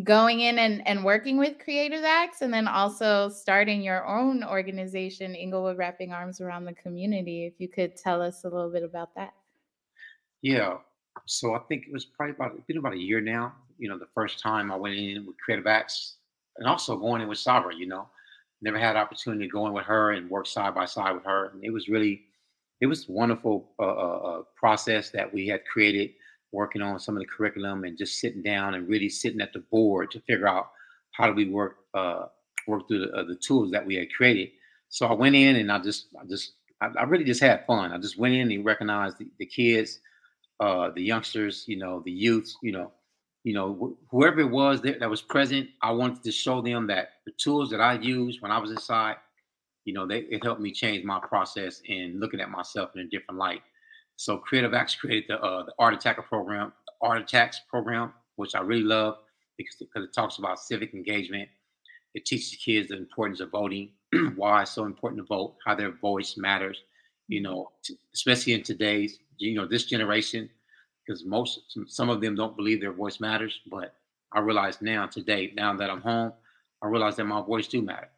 going in and, and working with Creative Acts and then also starting your own organization, Inglewood Wrapping Arms Around the Community. If you could tell us a little bit about that. Yeah. So I think it was probably about it's been about a year now. You know, the first time I went in with Creative Acts and also going in with Sabra, you know never had opportunity to go in with her and work side by side with her. And it was really, it was wonderful uh, uh, uh, process that we had created, working on some of the curriculum and just sitting down and really sitting at the board to figure out how do we work uh, work through the, uh, the tools that we had created. So I went in and I just, I just, I, I really just had fun. I just went in and recognized the, the kids, uh, the youngsters, you know, the youth, you know, you know, wh- whoever it was that, that was present, I wanted to show them that the tools that I used when I was inside, you know, they, it helped me change my process in looking at myself in a different light. So Creative Acts created the, uh, the Art Attacker program, the Art Attacks program, which I really love because, because it talks about civic engagement. It teaches kids the importance of voting, why it's so important to vote, how their voice matters, you know, t- especially in today's, you know, this generation, because most some of them don't believe their voice matters. But I realize now today, now that I'm home, I realize that my voice do matter.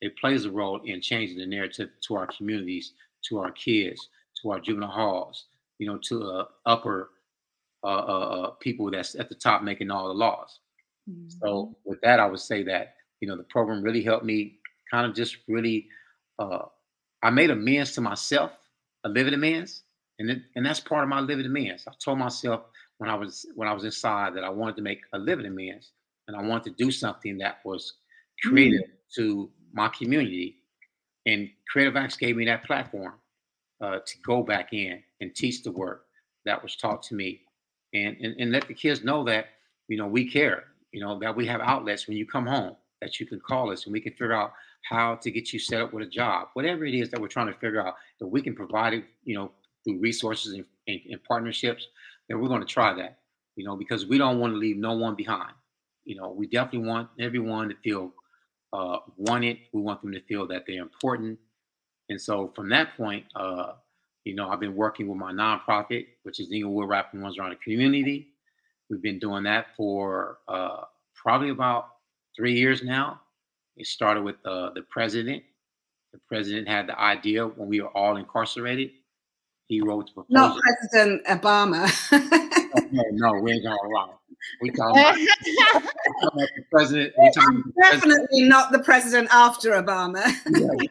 It plays a role in changing the narrative to our communities, to our kids, to our juvenile halls, you know, to uh, upper uh, uh, uh people that's at the top making all the laws. Mm-hmm. So with that, I would say that you know the program really helped me kind of just really. Uh, I made amends to myself, a living amends, and it, and that's part of my living amends. I told myself when I was when I was inside that I wanted to make a living amends, and I wanted to do something that was creative mm. to my community. And Creative Acts gave me that platform uh, to go back in and teach the work that was taught to me, and, and and let the kids know that you know we care. you know, that we have outlets when you come home that you can call us and we can figure out how to get you set up with a job, whatever it is that we're trying to figure out that we can provide it, you know, through resources and, and, and partnerships, then we're going to try that, you know, because we don't want to leave no one behind. You know, we definitely want everyone to feel uh, wanted. We want them to feel that they're important. And so from that point, uh, you know, I've been working with my nonprofit, which is Inglewood Wrapping Ones Around the Community. We've been doing that for uh, probably about three years now. It started with uh, the president. The president had the idea when we were all incarcerated. He wrote proposal. Not President Obama. Oh, no, no, we ain't going wrong. We talking about, the president. We talking definitely president. not the president after Obama. yeah,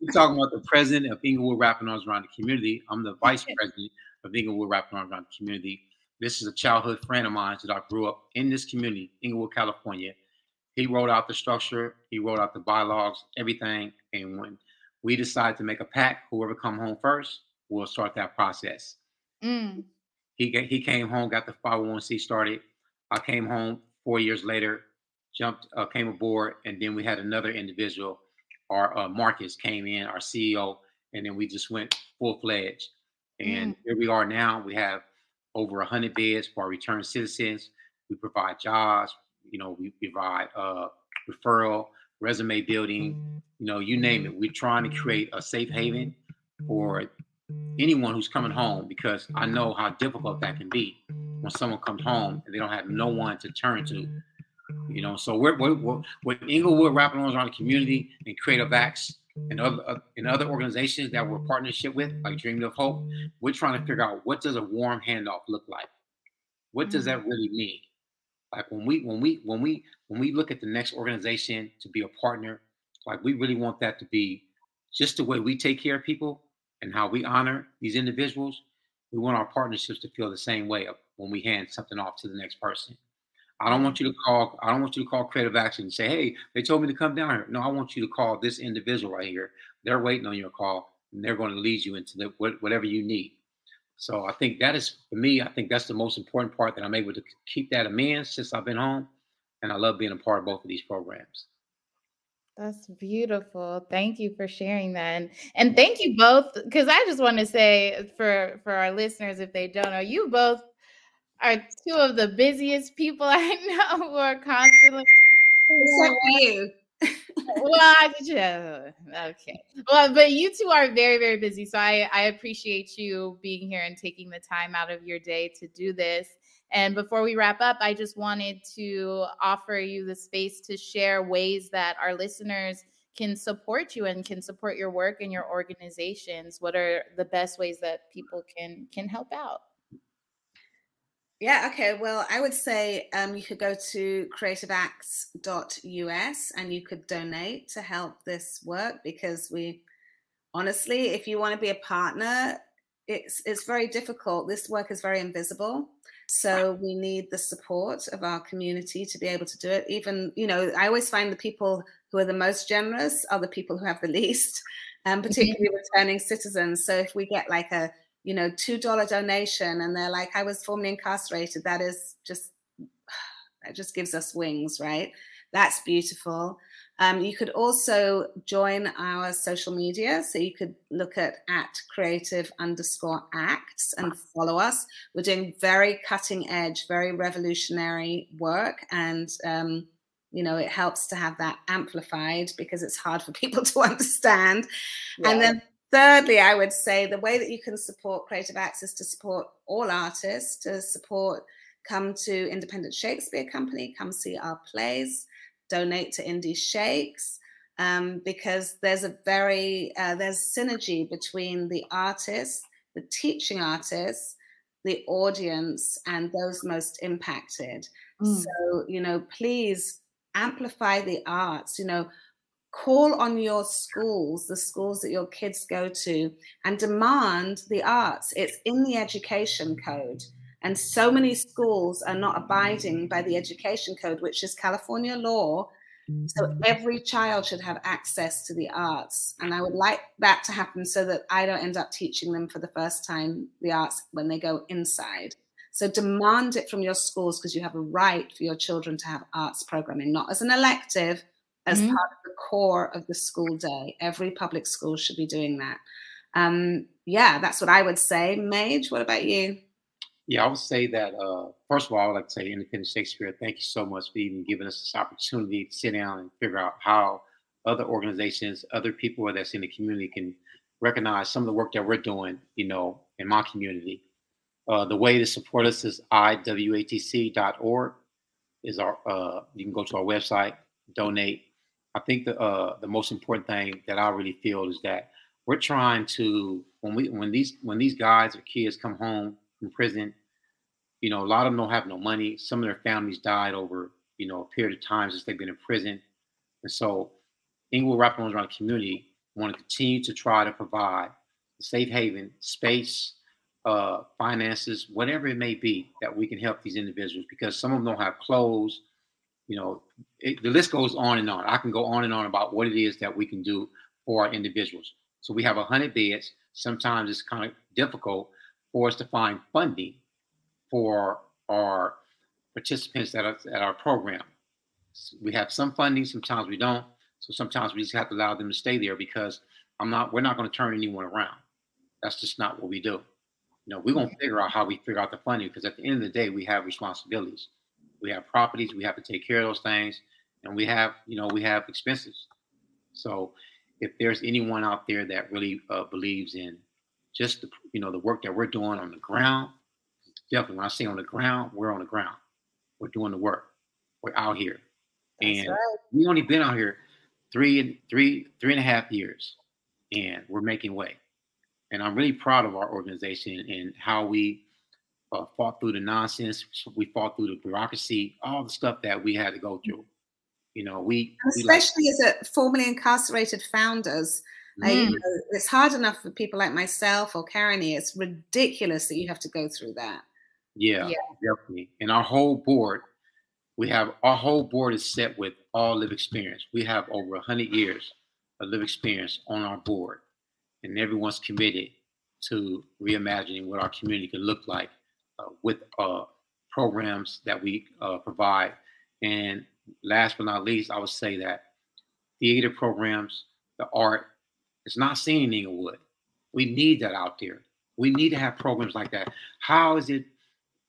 we're talking about the president of Inglewood Wrapping Arms Around the Community. I'm the vice president of Inglewood Wrapping Arms Around the Community. This is a childhood friend of mine that I grew up in this community, Inglewood, California. He wrote out the structure, he wrote out the bylaws, everything. And when we decided to make a pact, whoever come home first, we'll start that process. Mm. He he came home, got the 501c started. I came home four years later, jumped, uh, came aboard, and then we had another individual. Our uh, Marcus came in, our CEO, and then we just went full fledged. And mm. here we are now. We have over 100 beds for our return citizens. We provide jobs, you know, we provide uh, referral, resume building, you know, you name it. We're trying to create a safe haven for anyone who's coming home because I know how difficult that can be when someone comes home and they don't have no one to turn to. You know, so we're, we're, we're with Inglewood wrapping arms around the community and Creative Acts and other uh, and other organizations that we're partnership with, like Dream of Hope. We're trying to figure out what does a warm handoff look like. What does that really mean? Like when we when we when we when we look at the next organization to be a partner, like we really want that to be just the way we take care of people and how we honor these individuals. We want our partnerships to feel the same way when we hand something off to the next person. I don't want you to mm-hmm. call. I don't want you to call Creative Action and say, "Hey, they told me to come down here." No, I want you to call this individual right here. They're waiting on your call, and they're going to lead you into the, whatever you need. So I think that is for me. I think that's the most important part that I'm able to keep that amends since I've been home, and I love being a part of both of these programs. That's beautiful. Thank you for sharing that. And, and thank you both because I just want to say for for our listeners if they don't know, you both are two of the busiest people I know who are constantly except for you. well, I just, okay. Well, but you two are very, very busy. So I, I appreciate you being here and taking the time out of your day to do this. And before we wrap up, I just wanted to offer you the space to share ways that our listeners can support you and can support your work and your organizations. What are the best ways that people can can help out? Yeah, okay. Well, I would say um, you could go to creativeacts.us and you could donate to help this work because we honestly, if you want to be a partner, it's it's very difficult. This work is very invisible. So we need the support of our community to be able to do it. Even, you know, I always find the people who are the most generous are the people who have the least, and um, particularly returning citizens. So if we get like a, you know, $2 donation and they're like, I was formerly incarcerated, that is just, that just gives us wings, right? That's beautiful. Um, you could also join our social media. So you could look at at creative underscore acts and follow us. We're doing very cutting edge, very revolutionary work. And, um, you know, it helps to have that amplified because it's hard for people to understand. Yeah. And then thirdly, I would say the way that you can support Creative Acts is to support all artists, to support, come to Independent Shakespeare Company, come see our plays donate to Indie Shakes um, because there's a very uh, there's synergy between the artists, the teaching artists, the audience, and those most impacted. Mm. So you know, please amplify the arts. You know. Call on your schools, the schools that your kids go to, and demand the arts. It's in the education code. And so many schools are not abiding by the education code, which is California law. So mm-hmm. every child should have access to the arts. And I would like that to happen so that I don't end up teaching them for the first time the arts when they go inside. So demand it from your schools because you have a right for your children to have arts programming, not as an elective, as mm-hmm. part of the core of the school day. Every public school should be doing that. Um, yeah, that's what I would say. Mage, what about you? Yeah, I would say that uh, first of all, I would like to say Independent Shakespeare, thank you so much for even giving us this opportunity to sit down and figure out how other organizations, other people that's in the community can recognize some of the work that we're doing, you know, in my community. Uh, the way to support us is iwatc.org. Is our uh, you can go to our website, donate. I think the uh, the most important thing that I really feel is that we're trying to when we when these when these guys or kids come home from prison, you know, a lot of them don't have no money. Some of their families died over, you know, a period of time since they've been in prison. And so Inglewood Wrapping Arms around the community want to continue to try to provide safe haven, space, uh, finances, whatever it may be that we can help these individuals because some of them don't have clothes. You know, it, the list goes on and on. I can go on and on about what it is that we can do for our individuals. So we have 100 beds. Sometimes it's kind of difficult for us to find funding for our participants that are at our program. We have some funding, sometimes we don't. So sometimes we just have to allow them to stay there because I'm not, we're not going to turn anyone around. That's just not what we do. You know, we're going to figure out how we figure out the funding because at the end of the day, we have responsibilities. We have properties, we have to take care of those things, and we have, you know, we have expenses. So if there's anyone out there that really uh, believes in just the you know the work that we're doing on the ground. Definitely, when I say on the ground, we're on the ground. We're doing the work. We're out here, That's and right. we only been out here three and three three and a half years, and we're making way. And I'm really proud of our organization and how we uh, fought through the nonsense. We fought through the bureaucracy, all the stuff that we had to go through. You know, we especially we like, as a formerly incarcerated founders Mm. You know, it's hard enough for people like myself or Karen. It's ridiculous that you have to go through that. Yeah, yeah, definitely. And our whole board, we have our whole board is set with all live experience. We have over hundred years of live experience on our board, and everyone's committed to reimagining what our community can look like uh, with uh, programs that we uh, provide. And last but not least, I would say that theater programs, the art, it's not seen in Inglewood. We need that out there. We need to have programs like that. How is it?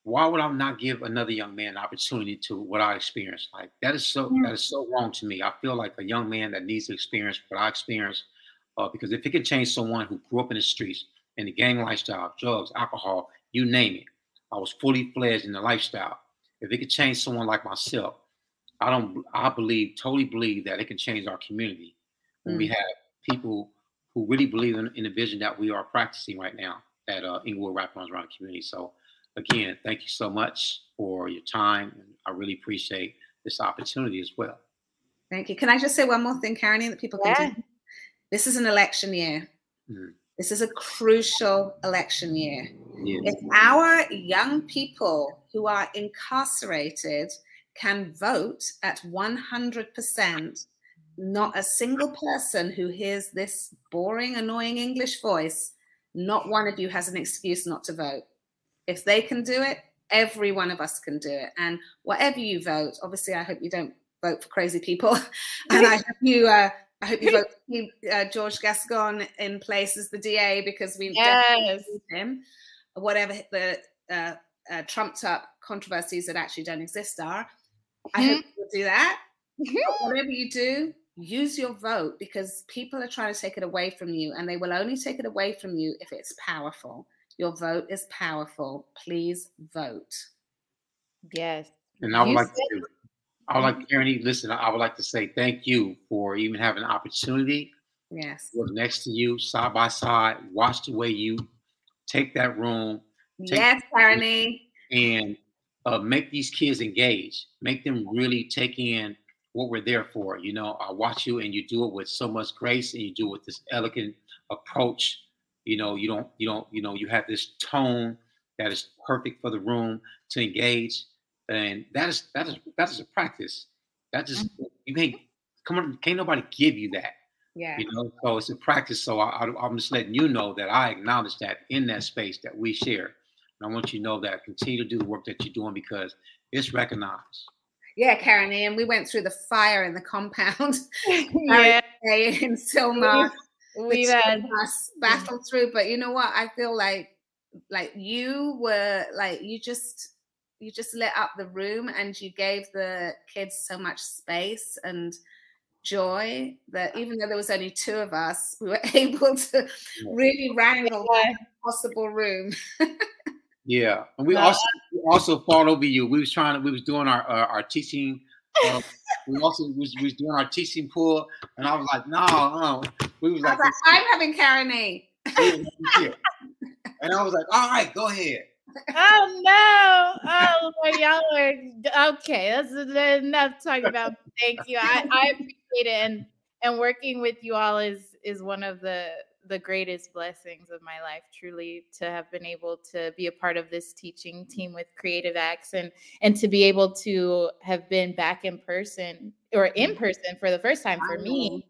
Why would I not give another young man an opportunity to what I experienced? Like that is so that is so wrong to me. I feel like a young man that needs to experience what I experienced, uh, because if it can change someone who grew up in the streets in the gang lifestyle, drugs, alcohol, you name it, I was fully fledged in the lifestyle. If it could change someone like myself, I don't. I believe, totally believe that it can change our community when mm. we have people who really believe in, in the vision that we are practicing right now at uh, Inglewood Wrapping Arms Around Community. So, again, thank you so much for your time. I really appreciate this opportunity as well. Thank you. Can I just say one more thing, Karen, that people can yeah. do? This is an election year. Mm. This is a crucial election year. Yes. If our young people who are incarcerated can vote at 100%, not a single person who hears this boring, annoying English voice, not one of you has an excuse not to vote. If they can do it, every one of us can do it. And whatever you vote, obviously, I hope you don't vote for crazy people. and I hope you, uh, I hope you vote uh, George Gascon in place as the DA because we yes. him. Whatever the uh, uh, trumped up controversies that actually don't exist are, I mm-hmm. hope you'll do that. whatever you do, use your vote because people are trying to take it away from you and they will only take it away from you if it's powerful. Your vote is powerful. Please vote. Yes. And I would you like to I would like Karen, listen, I would like to say thank you for even having an opportunity. Yes. Work next to you, side by side, watch the way you take that room. Take yes, Karen. And uh, make these kids engage. Make them really take in what we're there for. You know, I watch you and you do it with so much grace and you do it with this elegant approach. You know, you don't, you don't, you know, you have this tone that is perfect for the room to engage. And that is that is that is a practice. That just mm-hmm. you can't come on, can't nobody give you that. Yeah. You know, so it's a practice. So I, am just letting you know that I acknowledge that in that space that we share. And I want you to know that continue to do the work that you're doing because it's recognized. Yeah, Karen, and we went through the fire in the compound. yeah. in Sylmar. We've had us mm. battle through, but you know what? I feel like like you were like you just you just lit up the room and you gave the kids so much space and joy that even though there was only two of us, we were able to really wrangle yeah. possible room. Yeah, and we also we also fought over you. We was trying to we was doing our uh, our teaching. Uh, we also was, was doing our teaching pool, and I was like, no, no. We was like, was like I'm having Karen A. and I was like, all right, go ahead oh no! Oh, well, y'all are okay. That's, that's enough talking about. Thank you. I, I appreciate it, and and working with you all is is one of the the greatest blessings of my life. Truly, to have been able to be a part of this teaching team with Creative Acts, and and to be able to have been back in person or in person for the first time for me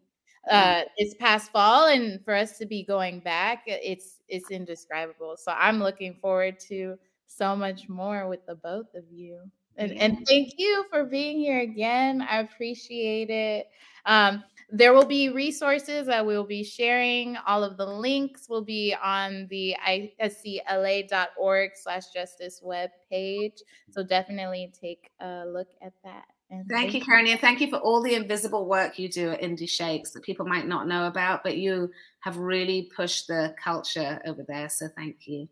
uh it's past fall and for us to be going back it's it's indescribable. So i'm looking forward to so much more with the both of you. And, and thank you for being here again. I appreciate it. Um there will be resources that we'll be sharing all of the links will be on the iscla.org slash justice web page so definitely take a look at that and thank, you, Karen, and thank you for all the invisible work you do at Indie Shakes that people might not know about, but you have really pushed the culture over there. So thank you.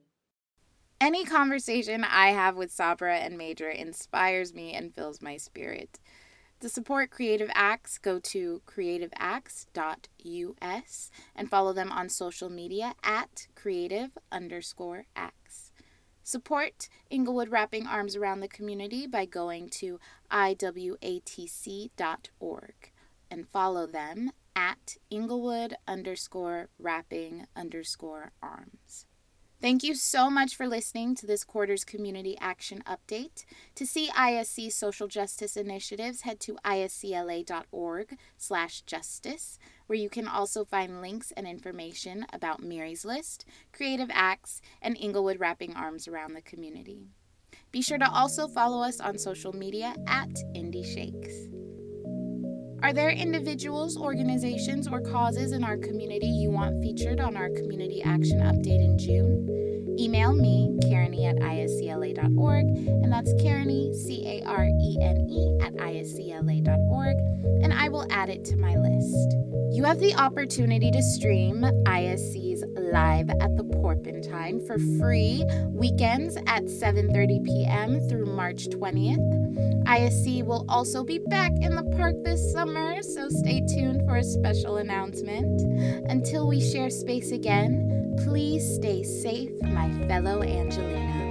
Any conversation I have with Sabra and Major inspires me and fills my spirit. To support Creative Acts, go to creativeacts.us and follow them on social media at creative underscore acts. Support Inglewood Wrapping Arms Around the Community by going to iwatc.org and follow them at Inglewood underscore wrapping underscore arms. Thank you so much for listening to this quarter's Community Action Update. To see ISC social justice initiatives, head to iscla.org slash justice where you can also find links and information about Miry's List, Creative Acts, and Inglewood wrapping arms around the community. Be sure to also follow us on social media at Indie Shakes. Are there individuals, organizations, or causes in our community you want featured on our Community Action Update in June? Email me, Carene at iscla.org, and that's Carene, C A R E N E, at iscla.org, and I will add it to my list. You have the opportunity to stream ISC's Live at the Porpentine for free weekends at 7:30 p.m. through March 20th. ISC will also be back in the park this summer, so stay tuned for a special announcement. Until we share space again, please stay safe, my fellow Angelinos.